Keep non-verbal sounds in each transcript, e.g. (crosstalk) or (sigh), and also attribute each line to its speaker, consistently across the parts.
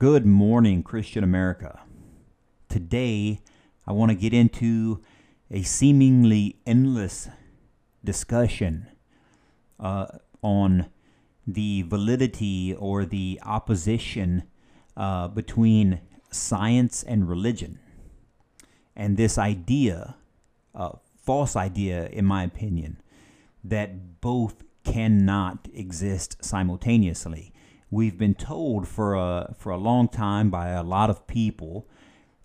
Speaker 1: Good morning, Christian America. Today, I want to get into a seemingly endless discussion uh, on the validity or the opposition uh, between science and religion. And this idea, uh, false idea, in my opinion, that both cannot exist simultaneously we've been told for a for a long time by a lot of people,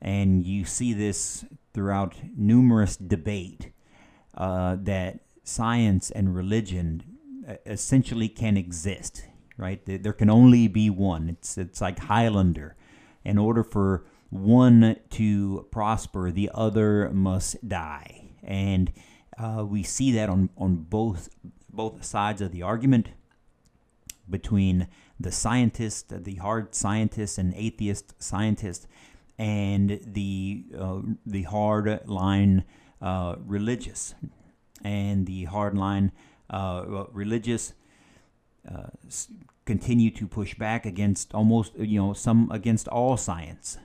Speaker 1: and you see this throughout numerous debate uh, that science and religion uh, essentially can exist. Right? There can only be one. It's it's like Highlander. In order for one to prosper, the other must die, and uh, we see that on on both both sides of the argument between the scientist, the hard scientist and atheist scientist, and the uh, the hard line uh, religious, and the hard line uh, religious uh, continue to push back against almost you know some against all science,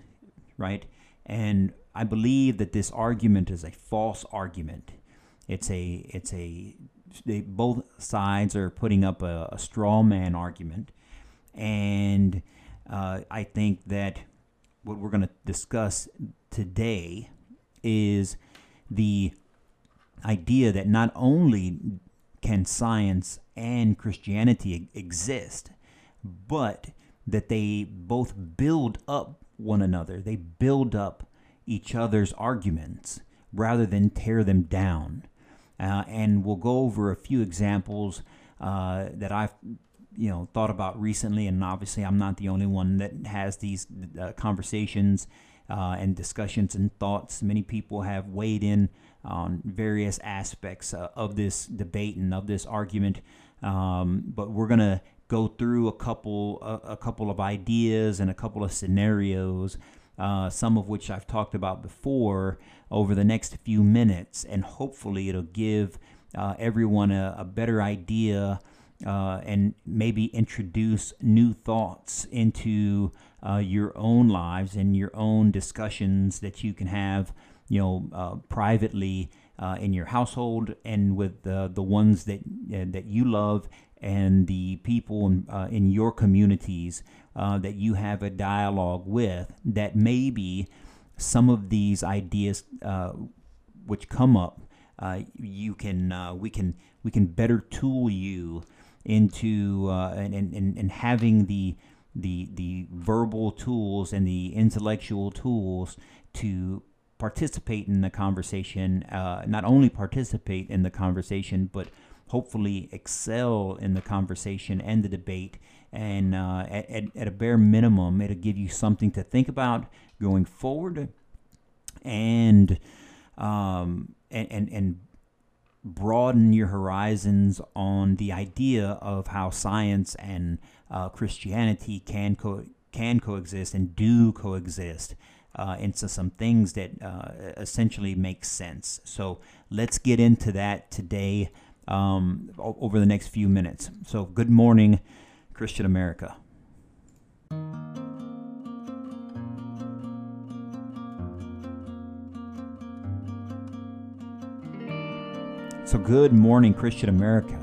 Speaker 1: right? And I believe that this argument is a false argument. It's a it's a they both sides are putting up a, a straw man argument and uh, I think that what we're going to discuss today is the idea that not only can science and Christianity exist, but that they both build up one another. They build up each other's arguments rather than tear them down. Uh, and we'll go over a few examples uh, that I've you know thought about recently, and obviously I'm not the only one that has these uh, conversations uh, and discussions and thoughts. Many people have weighed in on various aspects uh, of this debate and of this argument, um, but we're gonna go through a couple a, a, couple of ideas and a couple of scenarios. Uh, some of which I've talked about before over the next few minutes, and hopefully it'll give uh, everyone a, a better idea uh, and maybe introduce new thoughts into uh, your own lives and your own discussions that you can have, you know, uh, privately uh, in your household and with the the ones that uh, that you love and the people in, uh, in your communities that you have a dialogue with. That maybe some of these ideas which come up, you can we can we can better tool you into uh, and, and, and having the the the verbal tools and the intellectual tools to participate in the conversation uh, not only participate in the conversation but hopefully excel in the conversation and the debate. And uh, at, at a bare minimum it'll give you something to think about going forward. And um, and, and, and broaden your horizons on the idea of how science and uh, Christianity can co- can coexist and do coexist uh, into some things that uh, essentially make sense. So let's get into that today um, over the next few minutes. So good morning, Christian America. So, good morning, Christian America.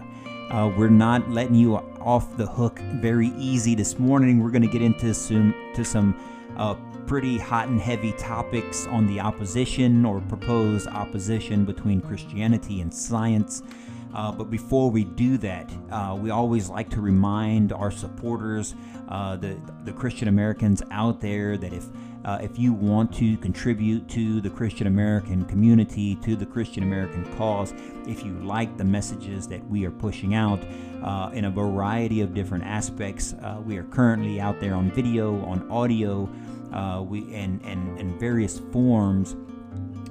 Speaker 1: Uh, we're not letting you off the hook very easy this morning. We're going to get into some to some uh, pretty hot and heavy topics on the opposition or proposed opposition between Christianity and science. Uh, but before we do that, uh, we always like to remind our supporters, uh, the the Christian Americans out there, that if uh, if you want to contribute to the Christian American community, to the Christian American cause, if you like the messages that we are pushing out uh, in a variety of different aspects, uh, we are currently out there on video, on audio, uh, we and, and and various forms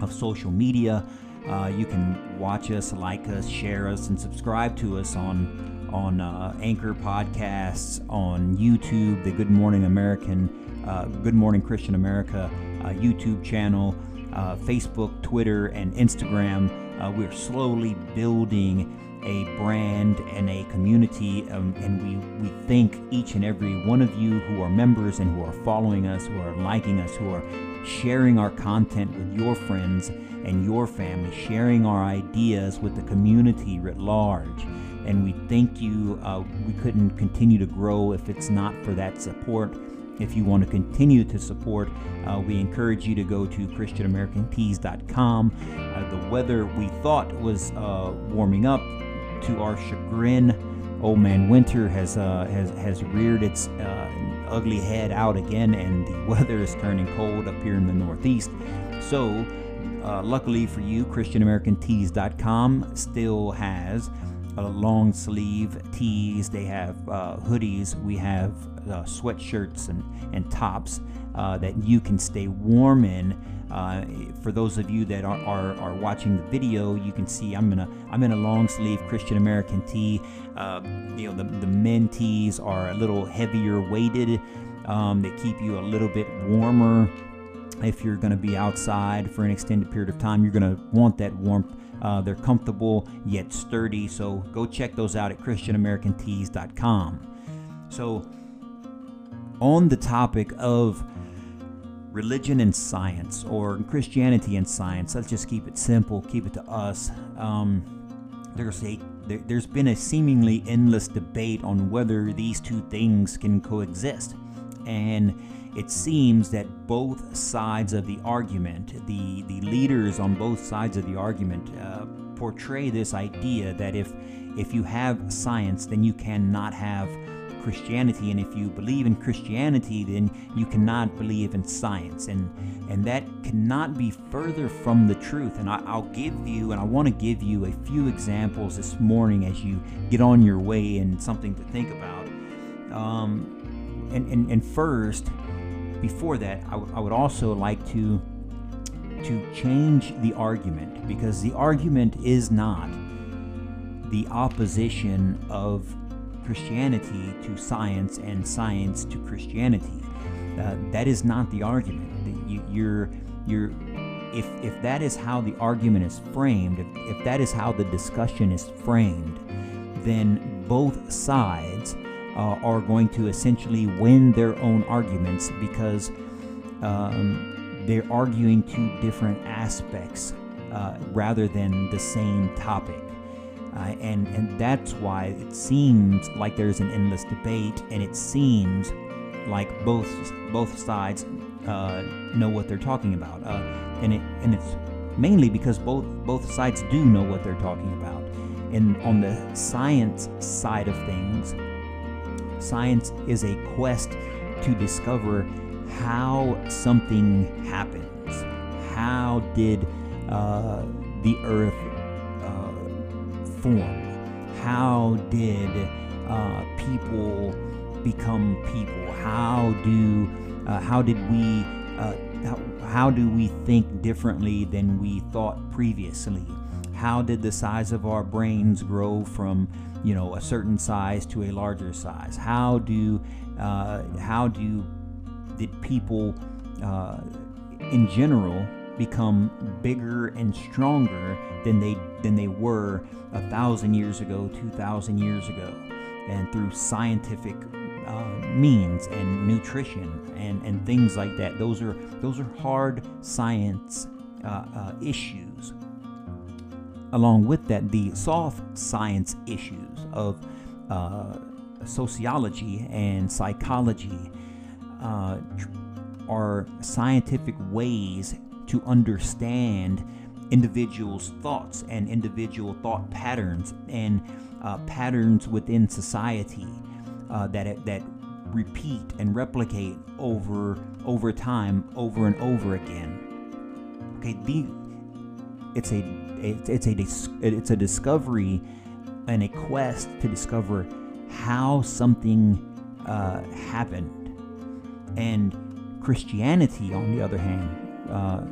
Speaker 1: of social media. Uh, you can watch us, like us, share us, and subscribe to us on on uh, Anchor Podcasts, on YouTube, the Good Morning American Good Morning Christian America uh, YouTube channel, uh, Facebook, Twitter, and Instagram. we're slowly building a brand and a community. Um, and we, we thank each and every one of you who are members and who are following us, who are liking us, who are sharing our content with your friends and your family, sharing our ideas with the community writ large. And we thank you. Uh, we couldn't continue to grow if it's not for that support. If you want to continue to support, uh, we encourage you to go to ChristianAmericanTees.com. Uh, the weather we thought was uh, warming up to our chagrin. Old man winter has uh, has has reared its uh, ugly head out again, and the (laughs) weather is turning cold up here in the Northeast. So, uh, luckily for you, ChristianAmericanTees.com still has long sleeve tees. They have uh, hoodies. We have uh, sweatshirts and, and tops uh, that you can stay warm in. Uh, for those of you that are, are, are, watching the video, you can see I'm in a I'm in a long sleeve Christian American tee. Uh, you know the, the men tees are a little heavier weighted. Um, they keep you a little bit warmer. If you're going to be outside for an extended period of time, you're going to want that warmth uh, they're comfortable yet sturdy. So go check those out at ChristianAmericanTees.com. So, on the topic of religion and science, or Christianity and science, let's just keep it simple, keep it to us. Um, there's a there, has been a seemingly endless debate on whether these two things can coexist, and it seems that both sides of the argument, the, the leaders on both sides of the argument, uh, portray this idea that if, if you have science, then you cannot have Christianity, and if you believe in Christianity, then you cannot believe in science, and and that cannot be further from the truth. And I, will give you, and I want to give you a few examples this morning as you get on your way and something to think about. Um, and, and and first, before that, I, w- I would also like to to change the argument because the argument is not the opposition of Christianity to science and science to Christianity. Uh, that is not the argument. You, you're you're if if that is how the argument is framed, if, if that is how the discussion is framed, then both sides uh, are going to essentially win their own arguments because um, they're arguing two different aspects uh, rather than the same topic. Uh, and, and that's why it seems like there's an endless debate, and it seems like both both sides uh, know what they're talking about, uh, and it and it's mainly because both both sides do know what they're talking about. And on the science side of things, Science is a quest to discover how something happens. How did uh, the earth uh, form? How did uh, people become people? How do uh, how did we uh, how, how do we think differently than we thought previously? How did the size of our brains grow from you know a certain size to a larger size? How do uh, how do did people uh, in general become bigger and stronger than they than they were a thousand years ago, two thousand years ago, and through scientific uh, means and nutrition and, and things like that. Those are those are hard science uh, uh, issues along with that, the soft science issues of uh, sociology and psychology uh, are scientific ways to understand individuals' thoughts and individual thought patterns and uh, patterns within society uh, that that repeat and replicate over over time, over and over again. Okay, the it's a it's a it's a discovery and a quest to discover how something uh, happened. And Christianity, on the other hand, uh,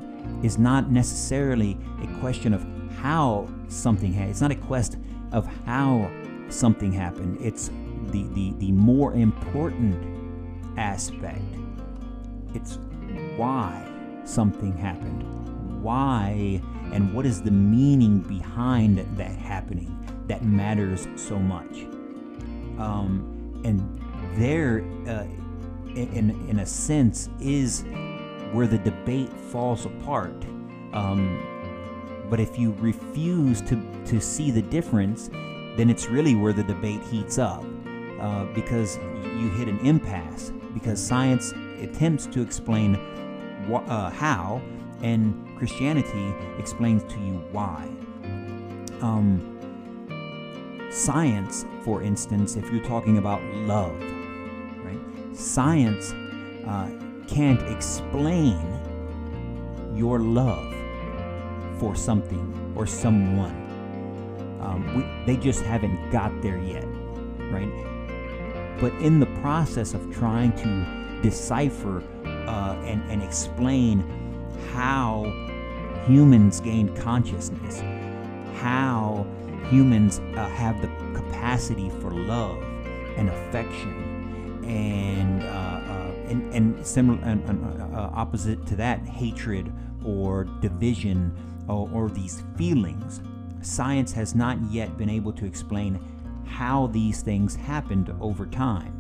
Speaker 1: is not necessarily a question of how something happened. It's not a quest of how something happened. It's the, the, the more important aspect. It's why something happened. Why and what is the meaning behind that happening? that matters so much. Um, and there, uh, in, in a sense, is where the debate falls apart. Um, but if you refuse to, to see the difference, then it's really where the debate heats up uh, because you hit an impasse because science attempts to explain wh- uh, how and Christianity explains to you why. Um, science, for instance, if you're talking about love, right? Science uh, can't explain your love for something or someone. Um, we, they just haven't got there yet, right? But in the process of trying to decipher uh, and, and explain how humans gained consciousness, how humans uh, have the capacity for love and affection, and uh, uh and, and similar and, and uh, opposite to that, hatred or division or, or these feelings. Science has not yet been able to explain how these things happened over time.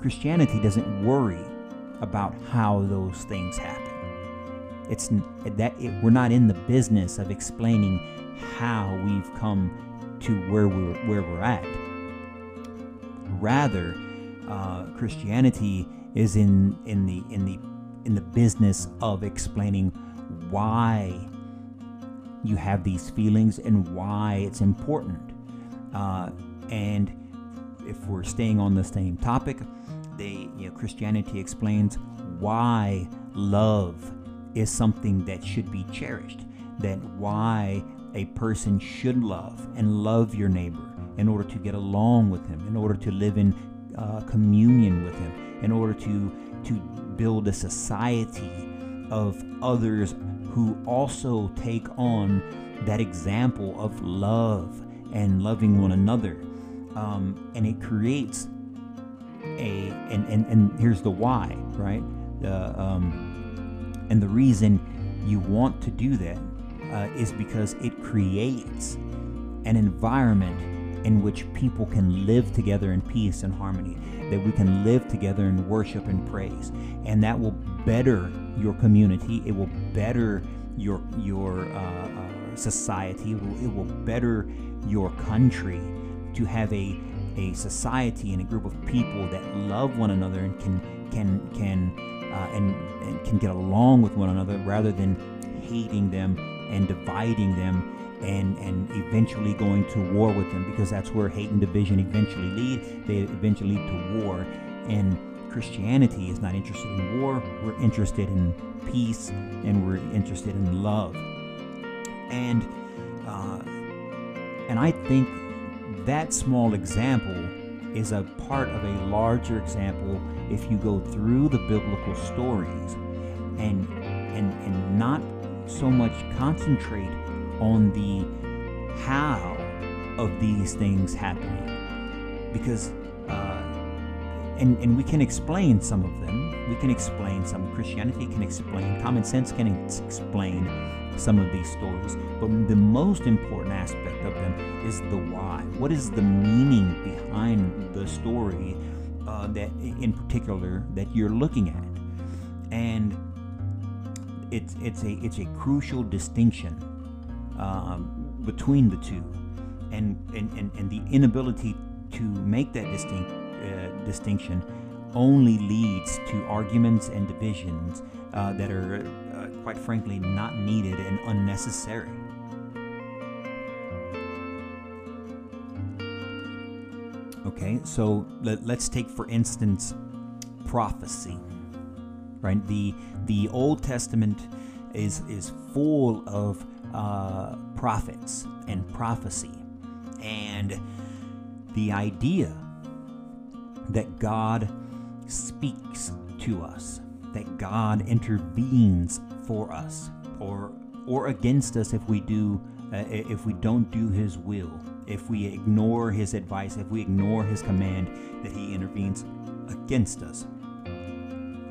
Speaker 1: Christianity doesn't worry about how those things happen. It's that it, we're not in the business of explaining how we've come to where we're where we're at. Rather, uh, Christianity is in in the in the in the business of explaining why you have these feelings and why it's important. Uh, and if we're staying on the same topic, they you know, Christianity explains why love is something that should be cherished. That why a person should love and love your neighbor in order to get along with him, in order to live in uh, communion with him, in order to to build a society of others who also take on that example of love and loving one another. Um, and it creates a, and, and, and here's the why, right? The, um, and the reason you want to do that uh, is because it creates an environment in which people can live together in peace and harmony, that we can live together in worship and praise. And that will better your community, it will better your, your uh, uh, society, it will, it will better your country to have a, a society and a group of people that love one another and can, can, can, uh, and, and can get along with one another rather than hating them and dividing them and and eventually going to war with them because that's where hate and division eventually lead. They eventually lead to war. And Christianity is not interested in war. We're interested in peace and we're interested in love. And uh, and I think that small example is a part of a larger example if you go through the biblical stories and and and not so much concentrate on the how of these things happening. Because uh, and, and we can explain some of them. We can explain some christianity can explain common sense can explain some of these stories but the most important aspect of them is the why. What is the meaning behind the story uh, that in particular that you're looking at? And it's it's a it's a crucial distinction um, between the two, and, and and and the inability to make that distinct uh, distinction only leads to arguments and divisions uh, that are, quite frankly, not needed and unnecessary. Okay, so let, let's take, for instance, prophecy right? The the Old Testament is is full of uh, prophets and prophecy, and the idea that God speaks to us, that God intervenes for us, or or against us if we do uh, if we don't do His will, if we ignore His advice, if we ignore His command, that He intervenes against us.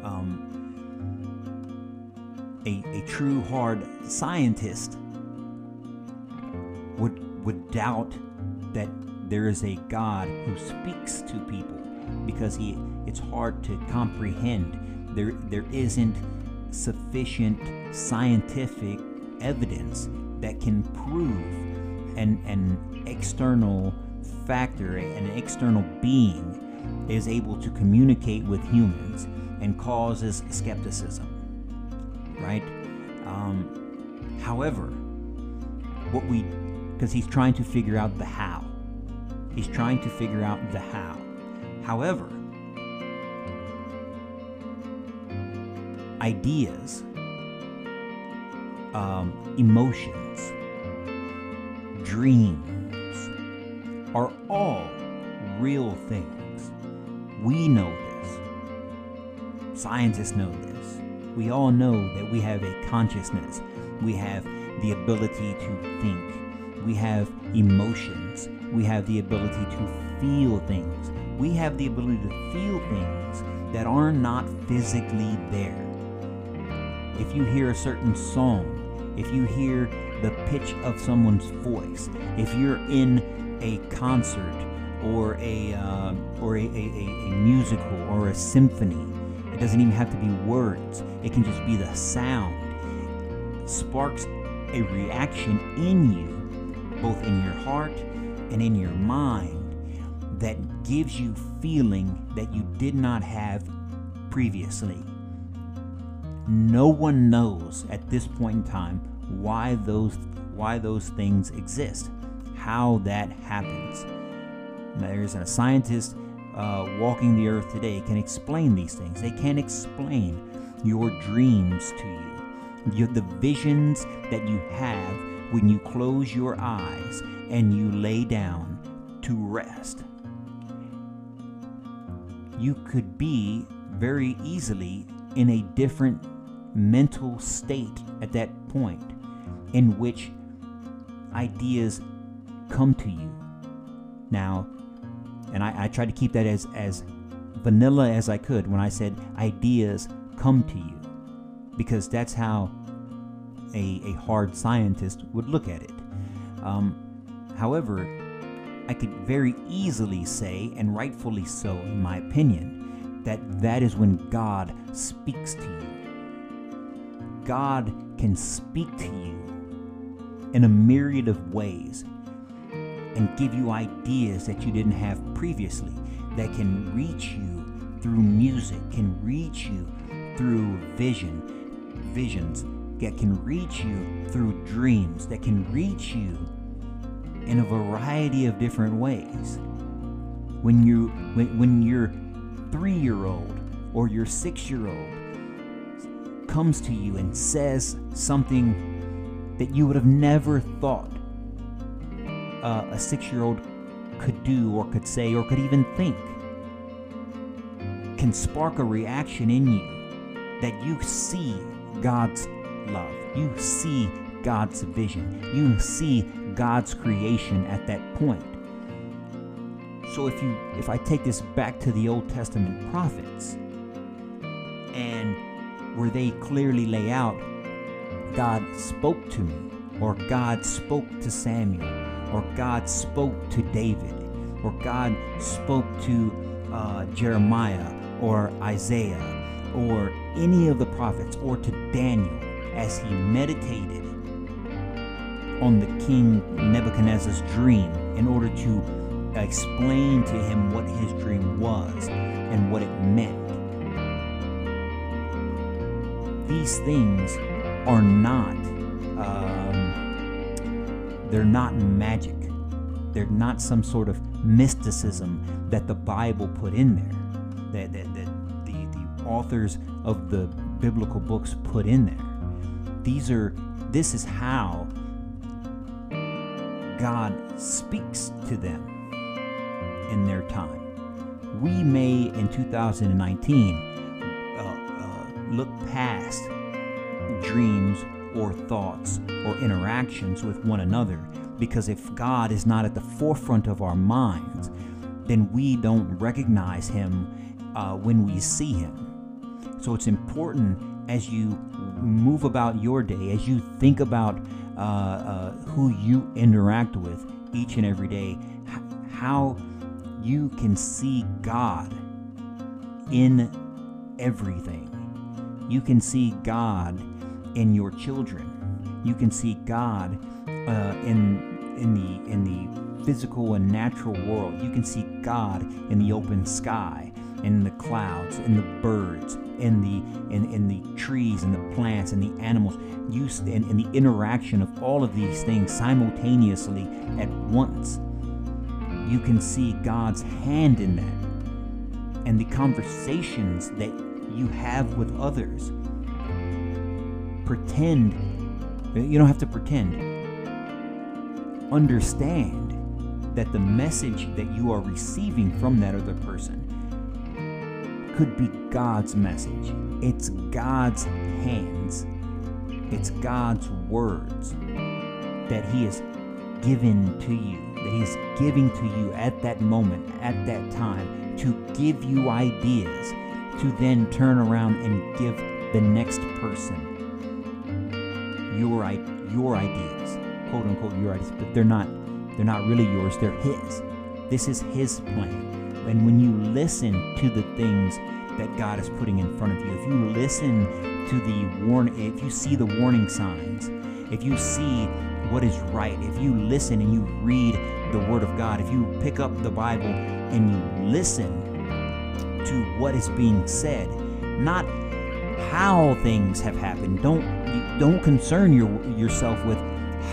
Speaker 1: Um, a, a true hard scientist would would doubt that there is a God who speaks to people because he it's hard to comprehend. There there isn't sufficient scientific evidence that can prove an an external factor, an external being is able to communicate with humans and causes skepticism. Right? Um, however, what we, because he's trying to figure out the how. He's trying to figure out the how. However, ideas, um, emotions, dreams are all real things. We know this. Scientists know this. We all know that we have a consciousness. We have the ability to think. We have emotions. We have the ability to feel things. We have the ability to feel things that are not physically there. If you hear a certain song, if you hear the pitch of someone's voice, if you're in a concert or a uh, or a, a, a, musical or a symphony, it doesn't even have to be words. It can just be the sound. Sparks a reaction in you, both in your heart and in your mind, that gives you feeling that you did not have previously. No one knows at this point in time why those why those things exist, how that happens. There isn't a scientist uh, walking the earth today can explain these things. They can explain your dreams to you, your, the visions that you have when you close your eyes and you lay down to rest. You could be very easily in a different mental state at that point in which ideas come to you. Now, and I, I tried to keep that as, as vanilla as I could when I said ideas come to you, because that's how a, a hard scientist would look at it. Um, however, I could very easily say, and rightfully so, in my opinion, that that is when God speaks to you. God can speak to you in a myriad of ways and give you ideas that you didn't have previously that can reach you through music, can reach you through vision, visions, that can reach you through dreams, that can reach you in a variety of different ways. When you when, when your three year old or your six year old comes to you and says something that you would have never thought uh, a six year old could do or could say or could even think can spark a reaction in you that you see God's love, you see God's vision, you see God's creation at that point. So if you if I take this back to the Old Testament prophets and where they clearly lay out God spoke to me or God spoke to Samuel or God spoke to David, or God spoke to uh, Jeremiah or Isaiah, or any of the prophets, or to Daniel as he meditated on the king Nebuchadnezzar's dream in order to explain to him what his dream was and what it meant. These things are not. Um, they're not magic. They're not some sort of mysticism that the Bible put in there, that, that, that the, the authors of the biblical books put in there. These are, this is how God speaks to them in their time. We may, in 2019, uh, uh, look past dreams or thoughts or interactions with one another. Because if God is not at the forefront of our minds, then we don't recognize Him uh, when we see Him. So it's important as you move about your day, as you think about uh, uh, who you interact with each and every day, how you can see God in everything. You can see God in your children. You can see God uh, in in the in the physical and natural world. You can see God in the open sky, in the clouds, in the birds, in the in, in the trees, and the plants, and the animals. You in, in the interaction of all of these things simultaneously at once. You can see God's hand in that, and the conversations that you have with others. Pretend. You don't have to pretend understand that the message that you are receiving from that other person could be God's message. It's God's hands, it's God's words that He has given to you, that He is giving to you at that moment, at that time, to give you ideas, to then turn around and give the next person your, your ideas quote unquote your ideas, but they're not they're not really yours, they're his. This is his plan. And when you listen to the things that God is putting in front of you, if you listen to the warn if you see the warning signs, if you see what is right, if you listen and you read the word of God, if you pick up the Bible and you listen to what is being said, not how things have happened. Don't don't concern your, yourself with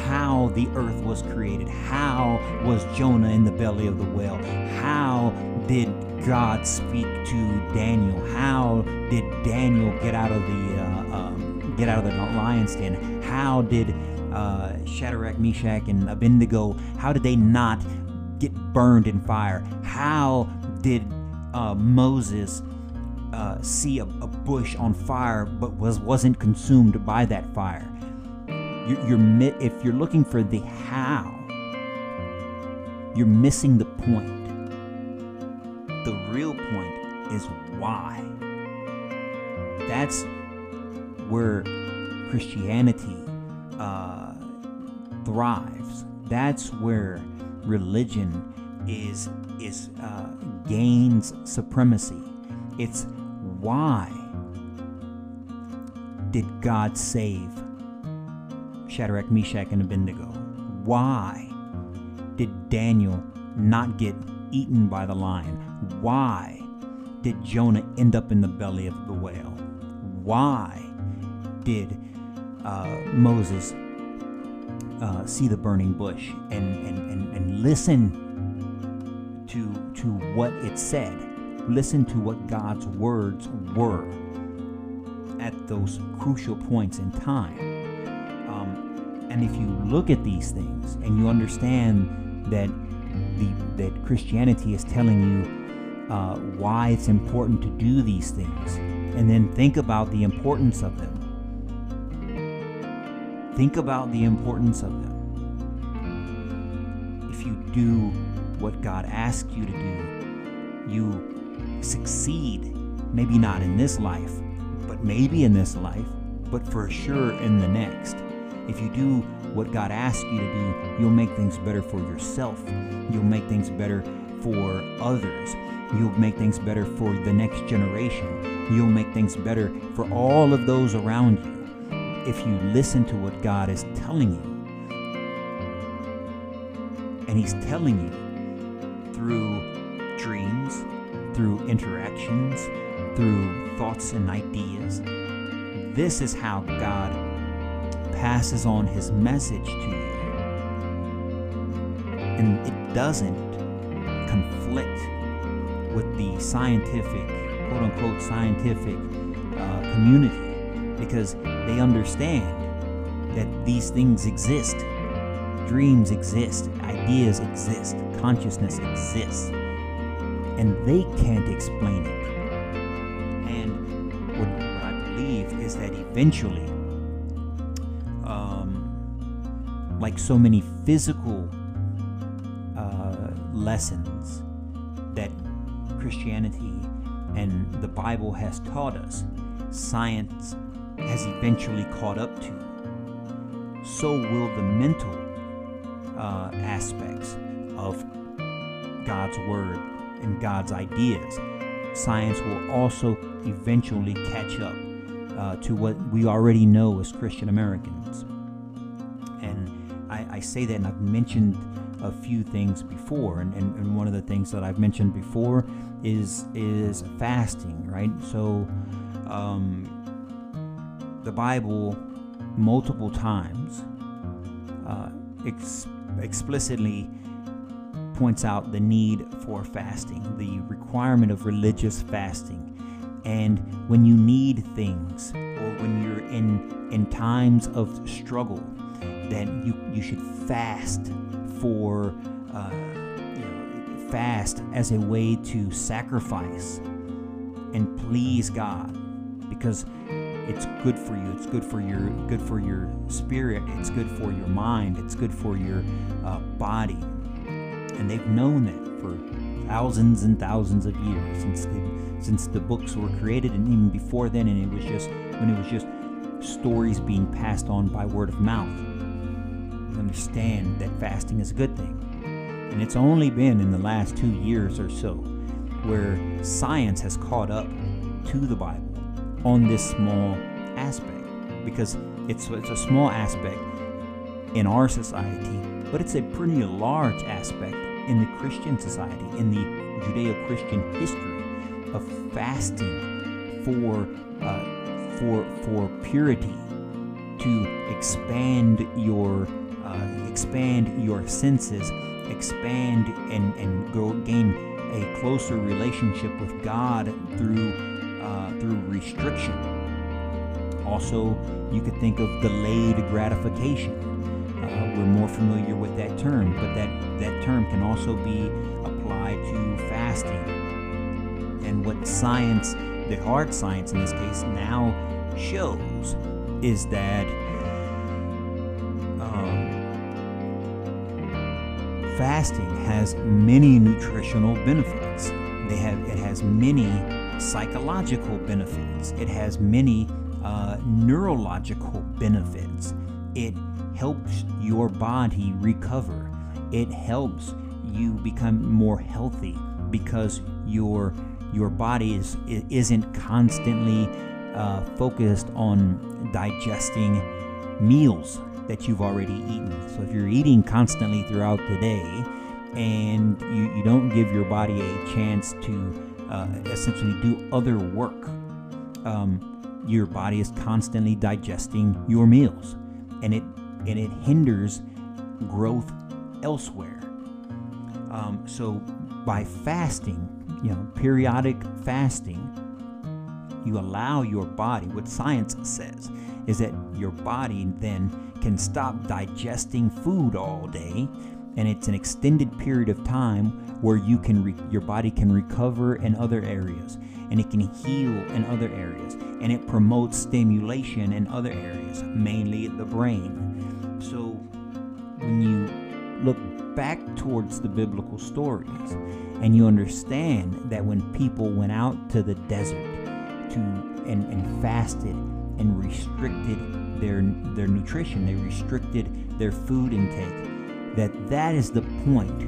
Speaker 1: how the earth was created. How was Jonah in the belly of the whale? How did God speak to Daniel? How did Daniel get out of the uh, um, get out of the lion's den? How did uh, Shadrach, Meshach, and Abednego? How did they not get burned in fire? How did uh, Moses uh, see a, a bush on fire but was wasn't consumed by that fire? You're, you're if you're looking for the how, you're missing the point. The real point is why. That's where Christianity uh, thrives. That's where religion is is uh, gains supremacy. It's why did God save Shadrach, Meshach, and Abednego? Why did Daniel not get eaten by the lion? Why did Jonah end up in the belly of the whale? Why did uh, Moses uh, see the burning bush and, and, and, and listen to, to what it said? Listen to what God's words were at those crucial points in time. And if you look at these things and you understand that the that Christianity is telling you uh, why it's important to do these things, and then think about the importance of them. Think about the importance of them. If you do what God asks you to do, you succeed. Maybe not in this life, but maybe in this life, but for sure in the next. If you do what God asks you to do, you'll make things better for yourself. You'll make things better for others. You'll make things better for the next generation. You'll make things better for all of those around you if you listen to what God is telling you. And He's telling you through dreams, through interactions, through thoughts and ideas. This is how God passes on his message to you. And it doesn't conflict with the scientific, quote unquote, scientific uh, community because they understand that these things exist. Dreams exist, ideas exist, consciousness exists, and they can't explain it. And what, I believe is that eventually like so many physical uh, lessons that Christianity and the Bible has taught us, science has eventually caught up to. so will the mental God's Word and God's ideas. Science will also eventually catch up uh, to what we already know as Christian Americans. And I, I, say that, and I've mentioned a few things before, and, and, and one of the things that I've mentioned before is is fasting, right? So, um, the Bible multiple times uh, ex- explicitly points out the need for fasting, the requirement of religious fasting. And when you need things, or when you're in in times of struggle, then you you should fast for uh, you know, fast as a way to sacrifice and please God, because it's good for you. It's good for your good for your spirit. It's good for your mind. It's good for your uh, body. And they've known that for thousands and thousands of years since the, since the books were created, and even before then. And it was just when it was just stories being passed on by word of mouth. You understand that fasting is a good thing. And it's only been in the last two years or so where science has caught up to the Bible on this small aspect because it's, it's a small aspect in our society, but it's a pretty large aspect Christian society, in the Judeo Christian history of fasting for, uh, for, for purity, to expand your, uh, expand your senses, expand and, and go gain a closer relationship with God through uh, through restriction. Also, you could think of delayed gratification. Uh, we're more familiar with that term, but that, that term can also be applied to fasting. And what science, the hard science in this case, now shows is that um, fasting has many nutritional benefits. They have it has many psychological benefits, it has many uh, neurological benefits. It helps your body recover. It helps you become more healthy because your your body is isn't constantly uh, focused on digesting meals that you've already eaten. So if you're eating constantly throughout the day and you, you don't give your body a chance to uh, essentially do other work. Um, your body is constantly digesting your meals, and it and it hinders growth elsewhere. Um, so by fasting, you know, periodic fasting, you allow your body. What science says is that your body then can stop digesting food all day and it's an extended period of time where you can re- your body can recover in other areas and it can heal in other areas and it promotes stimulation in other areas mainly the brain so when you look back towards the biblical stories and you understand that when people went out to the desert to and, and fasted and restricted their their nutrition they restricted their food intake that that is the point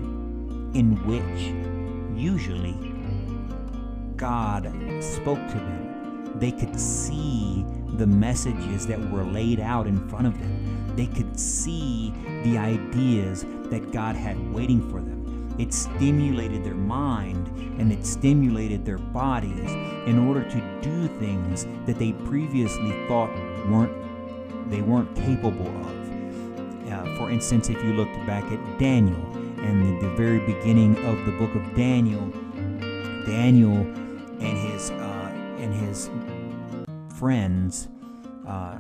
Speaker 1: in which usually God spoke to them. They could see the messages that were laid out in front of them. They could see the ideas that God had waiting for them. It stimulated their mind and it stimulated their bodies in order to do things that they previously thought weren't they weren't capable of. Uh, for instance, if you looked back at Daniel and the, the, very beginning of the book of Daniel, Daniel and his uh, and his friends, uh,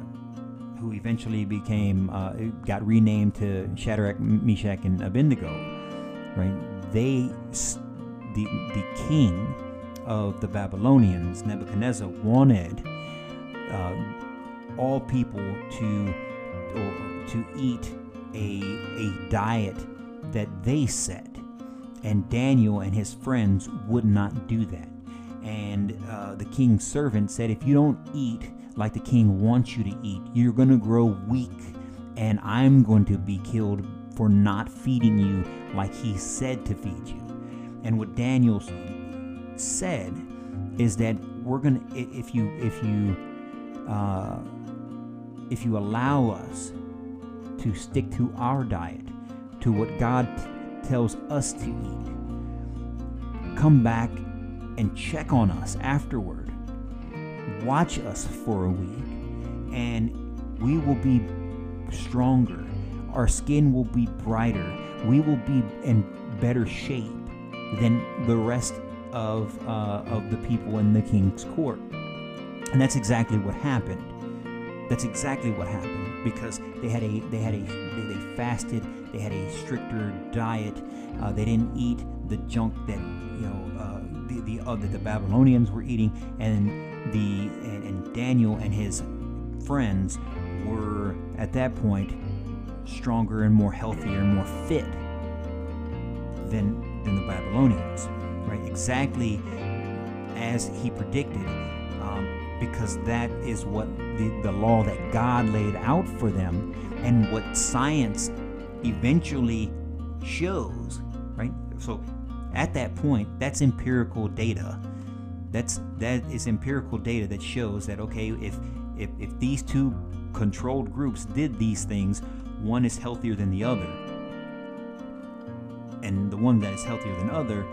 Speaker 1: who eventually became uh, got renamed to Shadrach, Meshach, and Abednego, right? They the the king of the Babylonians, Nebuchadnezzar, wanted uh, all people to to eat a, a diet that they set. And Daniel and his friends would not do that. And uh, the king's servant said, If you don't eat like the king wants you to eat, you're going to grow weak and I'm going to be killed for not feeding you like he said to feed you. And what Daniel said is that we're gonna if you if you uh, if you allow us to stick to our diet, to what God t- tells us to eat, come back and check on us afterward. Watch us for a week, and we will be stronger. Our skin will be brighter. We will be in better shape than the rest of uh, of the people in the king's court. And that's exactly what happened. That's exactly what happened because they had a they had a they, they fasted. They had a stricter diet. Uh, they didn't eat the junk that you know uh, the the, uh, the Babylonians were eating, and the and, and Daniel and his friends were at that point stronger and more healthier and more fit than than the Babylonians, right? Exactly as he predicted, um, because that is what the, the law that God laid out for them, and what science eventually shows, right? So at that point, that's empirical data. That's that is empirical data that shows that okay, if if, if these two controlled groups did these things, one is healthier than the other. And the one that is healthier than other,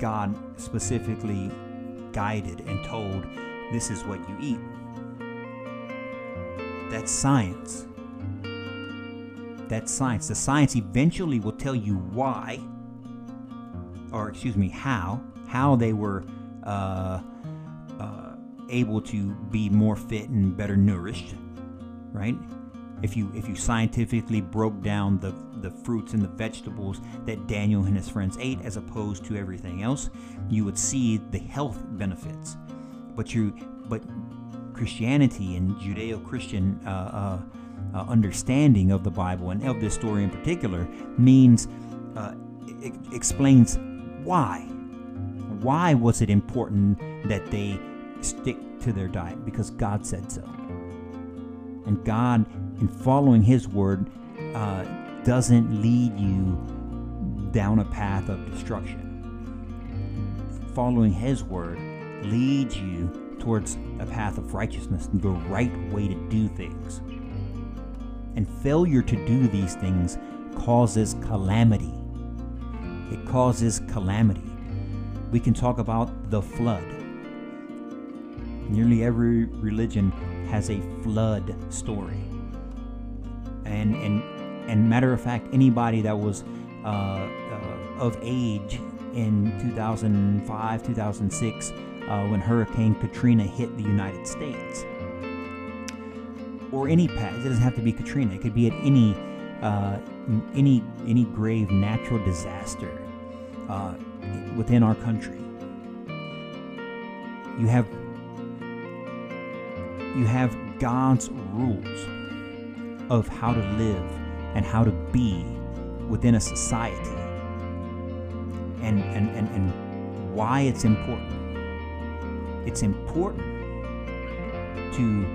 Speaker 1: God specifically guided and told, this is what you eat. That's science. That's science. The science eventually will tell you why, or excuse me, how, how they were uh, uh, able to be more fit and better nourished, right? If you if you scientifically broke down the the fruits and the vegetables that Daniel and his friends ate as opposed to everything else, you would see the health benefits. But you but Christianity and Judeo-Christian uh, uh, uh, understanding of the Bible and of this story in particular means uh, it explains why. Why was it important that they stick to their diet? Because God said so. And God, in following His word, uh, doesn't lead you down a path of destruction. Following His word leads you towards a path of righteousness, the right way to do things. And failure to do these things causes calamity. It causes calamity. We can talk about the flood. Nearly every religion has a flood story. And and and matter of fact, anybody that was uh, uh, of age in 2005, 2006, uh, when Hurricane Katrina hit the United States, or any past, it doesn't have to be Katrina. It could be at any uh, any any grave natural disaster uh, within our country. You have you have God's rules of how to live and how to be within a society and, and, and, and why it's important. It's important to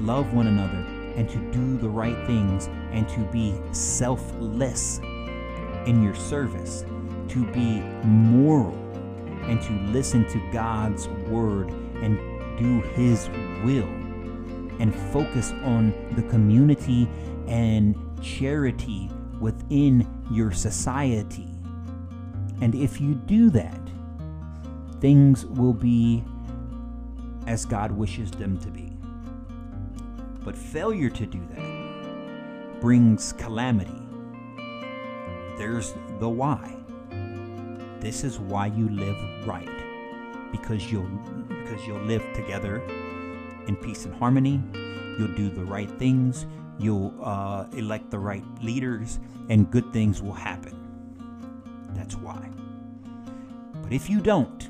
Speaker 1: love one another and to do the right things and to be selfless in your service, to be moral and to listen to God's word and do His will and focus on the community and charity within your society. And if you do that, things will be as God wishes them to be. But failure to do that brings calamity. There's the why. This is why you live right. Because you'll because you'll live together in peace and harmony. You'll do the right things. You'll uh, elect the right leaders, and good things will happen. That's why. But if you don't,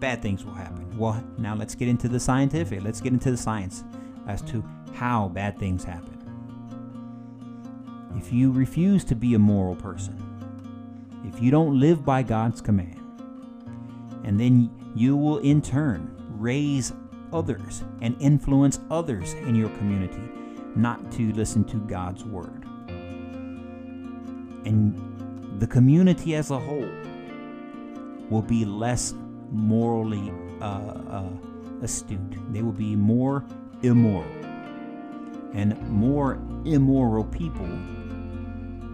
Speaker 1: bad things will happen. Well, now let's get into the scientific. Let's get into the science as to how bad things happen. If you refuse to be a moral person, if you don't live by God's command, and then you will in turn raise others and influence others in your community not to listen to God's word. And the community as a whole will be less morally uh, uh, astute. They will be more immoral. And more immoral people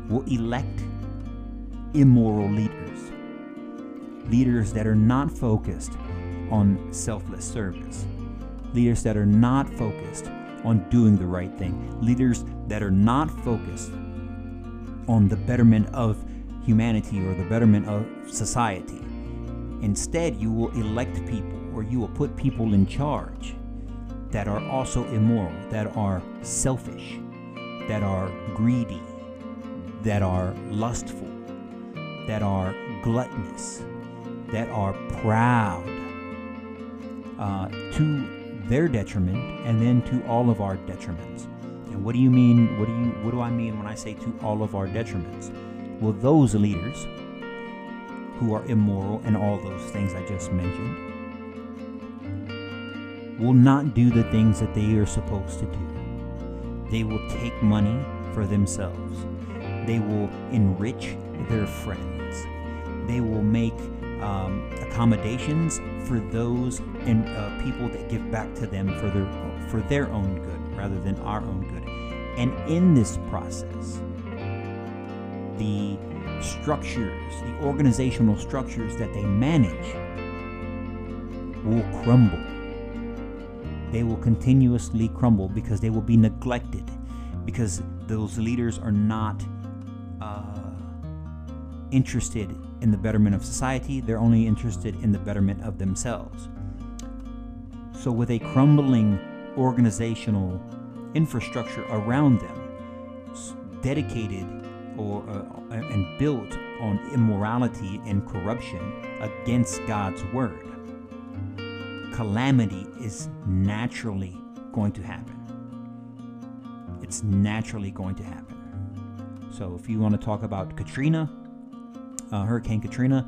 Speaker 1: will elect immoral leaders. Leaders that are not focused on selfless service. Leaders that are not focused on doing the right thing. Leaders that are not focused on the betterment of humanity or the betterment of society. Instead, you will elect people or you will put people in charge that are also immoral, that are selfish, that are greedy, that are lustful, that are gluttonous, that are proud, uh, to their detriment and then to all of our detriments. And what do you mean? What do you? What do I mean when I say to all of our detriments? Well, those leaders who are immoral and all those things I just mentioned will not do the things that they are supposed to do. They will take money for themselves. They will enrich their friends. They will make um, accommodations for those and uh, people that give back to them for their for their own good rather than our own good. And in this process, the structures, the organizational structures that they manage will crumble. They will continuously crumble because they will be neglected, because those leaders are not uh, interested in the betterment of society, they're only interested in the betterment of themselves. So, with a crumbling organizational infrastructure around them, dedicated or uh, and built on immorality and corruption against God's word, calamity is naturally going to happen. It's naturally going to happen. So, if you want to talk about Katrina, uh, Hurricane Katrina,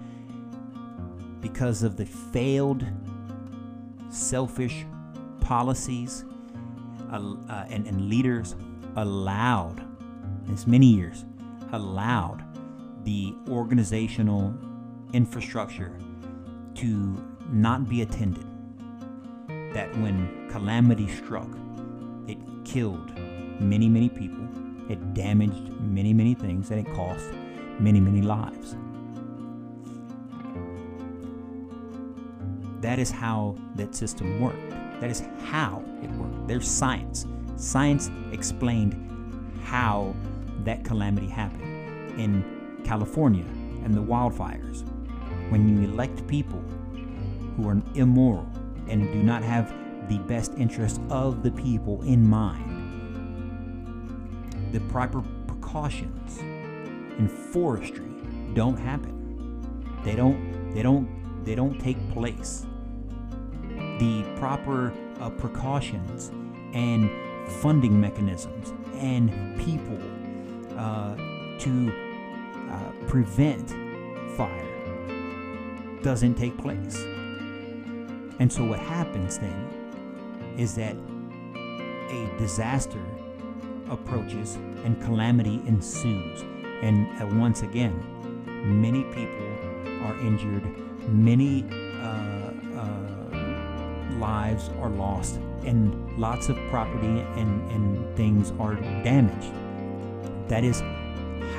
Speaker 1: because of the failed, selfish policies uh, uh, and, and leaders allowed, this many years, allowed the organizational infrastructure to not be attended. That when calamity struck, it killed many, many people, it damaged many, many things, and it cost many, many lives. That is how that system worked. That is how it worked. There's science. Science explained how that calamity happened in California and the wildfires. When you elect people who are immoral and do not have the best interest of the people in mind, the proper precautions in forestry don't happen. They don't they don't they don't take place. The proper uh, precautions and funding mechanisms and people uh, to uh, prevent fire doesn't take place. And so what happens then is that a disaster approaches and calamity ensues. And uh, once again, many people are injured, many uh, uh, lives are lost, and lots of property and, and things are damaged. That is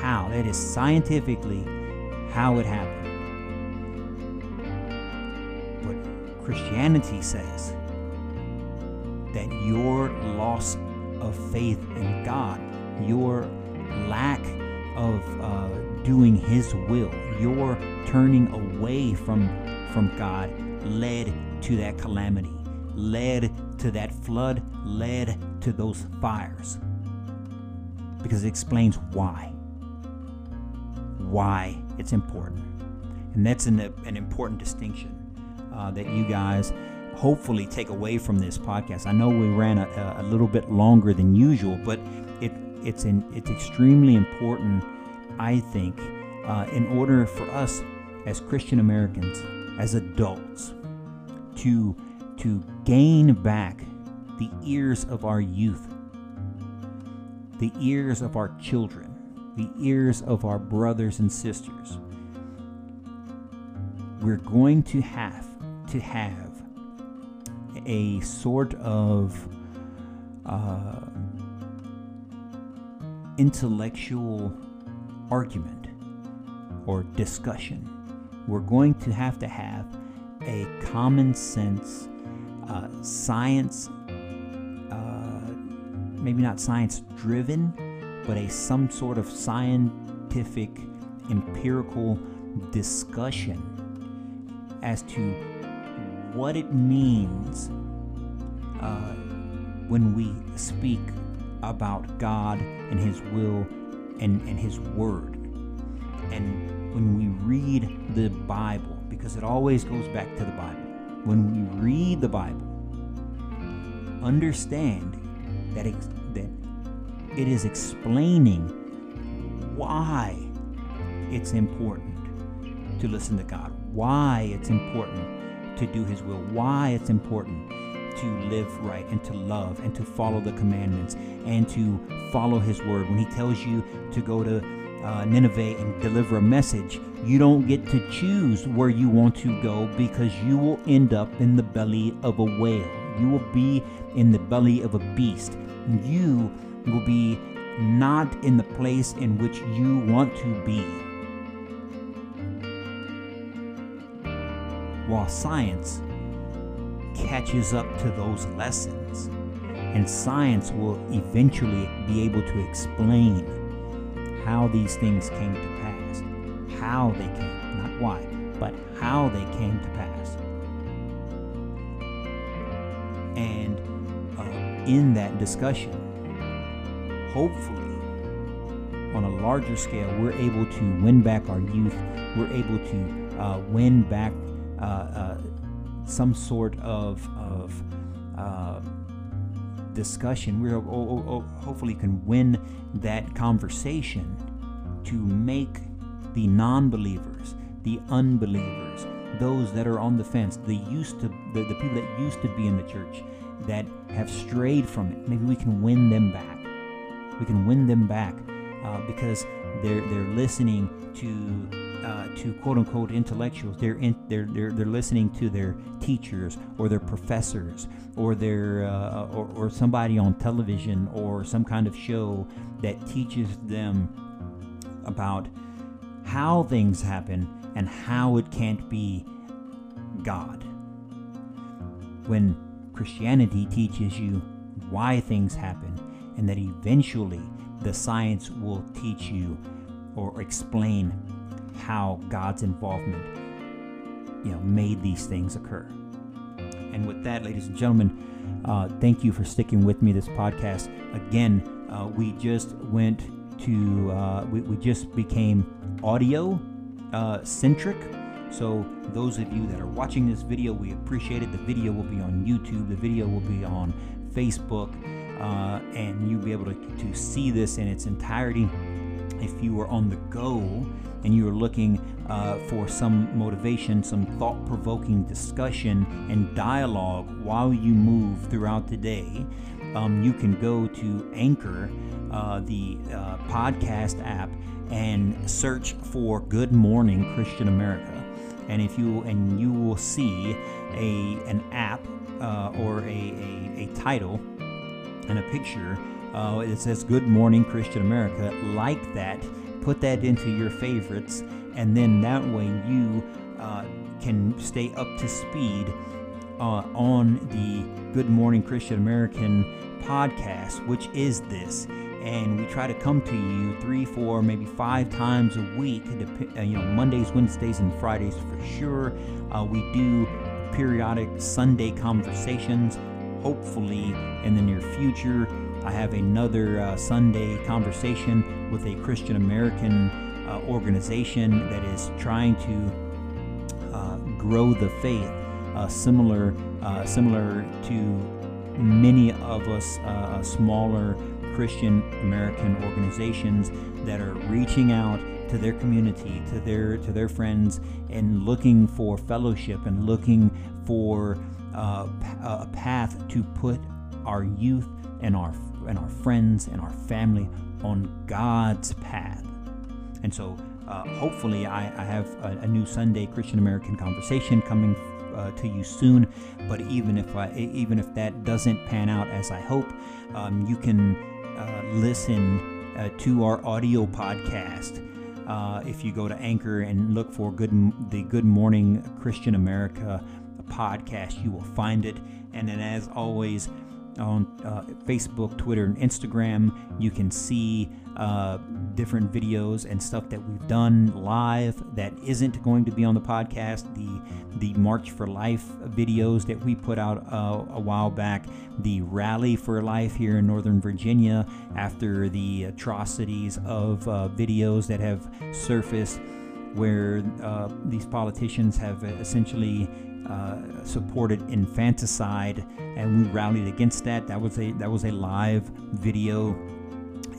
Speaker 1: how, that is scientifically how it happened. But Christianity says that your loss of faith in God, your lack of uh, doing His will, your turning away from from God, led to that calamity, led to that flood, led to those fires. Because it explains why. Why it's important. And that's an, an important distinction uh, that you guys hopefully take away from this podcast. I know we ran a, a little bit longer than usual, but it it's in, it's extremely important, I think, uh, in order for us as Christian Americans, as adults, to to gain back the ears of our youth the ears of our children, the ears of our brothers and sisters. We're going to have to have a sort of uh, intellectual argument or discussion. We're going to have to have a common sense, uh, science, uh, maybe not science driven, but a some sort of scientific, empirical discussion as to what it means uh, when we speak about God and His will and, and His Word. And when we read the Bible, because it always goes back to the Bible, when we read the Bible, understand that, that it is explaining why it's important to listen to God, why it's important to do His will, why it's important to live right and to love and to follow the commandments and to follow His word. When He tells you to go to uh, Nineveh and deliver a message, you don't get to choose where you want to go because you will end up in the belly of a whale. You will be in the belly of a beast. You will be not in the place in which you want to be. While science catches up to those lessons, and science will eventually be able to explain how these things came to pass, how they came, not why, but how they came to pass. And uh, in that discussion, hopefully, on a larger scale, we're able to win back our youth. We're able to uh, win back uh, uh some sort of, of uh, discussion. We hopefully can win that conversation to make the non-believers, the unbelievers, those that are on the fence, the used to the, the people that used to be in the church that have strayed from it. Maybe we can win them back. We can win them back uh, because they're they're listening to uh, to quote unquote intellectuals. They're, in, they're, they're, they're listening to their teachers or their professors or, their, uh, or, or somebody on television or some kind of show that teaches them about how things happen and how it can't be God. When Christianity teaches you why things happen and that eventually the science will teach you or explain how God's involvement, you know, made these things occur. And with that, ladies and gentlemen, uh, thank you for sticking with me this podcast. Again, uh, we just went to, uh, we, we just became audio uh, centric. So, those of you that are watching this video, we appreciate it. The video will be on YouTube, the video will be on Facebook, uh, and you'll be able to, to see this in its entirety. If you are on the go, and you are looking uh, for some motivation, some thought provoking discussion and dialogue while you move throughout the day, um, you can go to Anchor, uh, the uh, podcast app, and search for Good Morning Christian America. And if you and you will see a an app uh, or a, a, a title and a picture uh, it says Good Morning Christian America. Like that, put that into your favorites, and then that way you uh, can stay up to speed uh, on the Good Morning Christian American podcast, which is this. And we try to come to you three, four, maybe five times a week. Uh, you know, Mondays, Wednesdays, and Fridays for sure. Uh, we do periodic Sunday conversations. Hopefully, in the near future, I have another uh, Sunday conversation with a Christian American uh, organization that is trying to uh, grow the faith, uh, similar uh, similar to many of us uh, smaller Christian American organizations that are reaching out to their community, to their to their friends, and looking for fellowship and looking for a path to put our youth and our and our friends and our family on God's path. And so, uh, hopefully, I, I have a, a, new Sunday Christian American conversation coming uh, to you soon. But even if I, even if that doesn't pan out as I hope, um, you can uh, listen uh, to our audio podcast. Uh, if you go to Anchor and look for good the Good Morning Christian America podcast, you will find it. And then, as always, on uh, Facebook, Twitter, and Instagram. You can see uh, different videos and stuff that we've done live that isn't going to be on the podcast. The the March for Life videos that we put out uh, a while back, the Rally for Life here in Northern Virginia after the atrocities of uh, videos that have surfaced where uh, these politicians have essentially uh, supported infanticide, and we rallied against that. That was a that was a live video,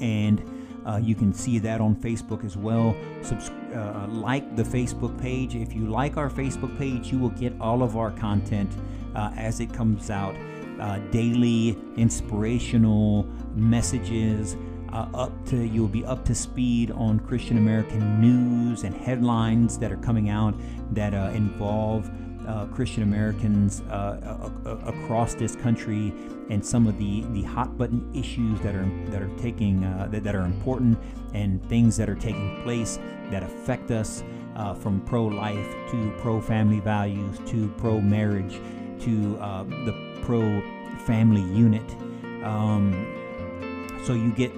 Speaker 1: and uh, you can see that on Facebook as well. Subs- uh, like the Facebook page. If you like our Facebook page, you will get all of our content uh, as it comes out. Uh, daily inspirational messages. Uh, up to you'll be up to speed on Christian American news and headlines that are coming out that uh, involve uh, Christian Americans uh, across this country and some of the, the hot button issues that are that are taking uh, that, that, are important and things that are taking place that affect us uh, from pro life to pro family values to pro marriage to uh, the pro family unit. Um, so you get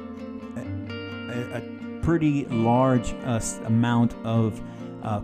Speaker 1: a, a pretty large uh, amount of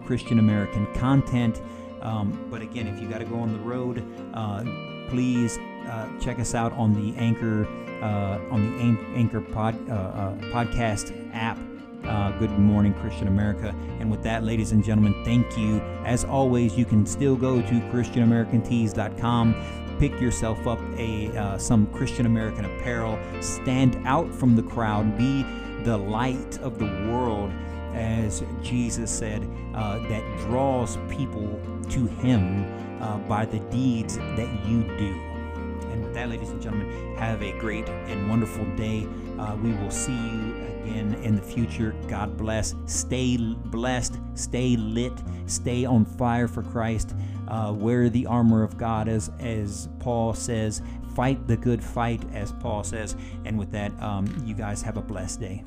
Speaker 1: Christian American content. Um, but again, if you got to go on the road, uh, please uh, check us out on the Anchor uh, on the Anchor pod, uh, uh, podcast app. Uh, Good morning, Christian America. And with that, ladies and gentlemen, thank you. As always, you can still go to ChristianAmericanTees.com pick yourself up a some Christian American apparel. Stand out from the crowd. Be the light of the world as Jesus said, uh, that draws people to Him uh, by the deeds that you do. And with that, ladies and gentlemen, have a great and wonderful day. Uh, we will see you again in the future. God bless. Stay blessed. Stay lit. Stay on fire for Christ. Uh, wear the armor of God, as as Paul says. Fight the good fight, as Paul says. And with that, um, you guys have a blessed day.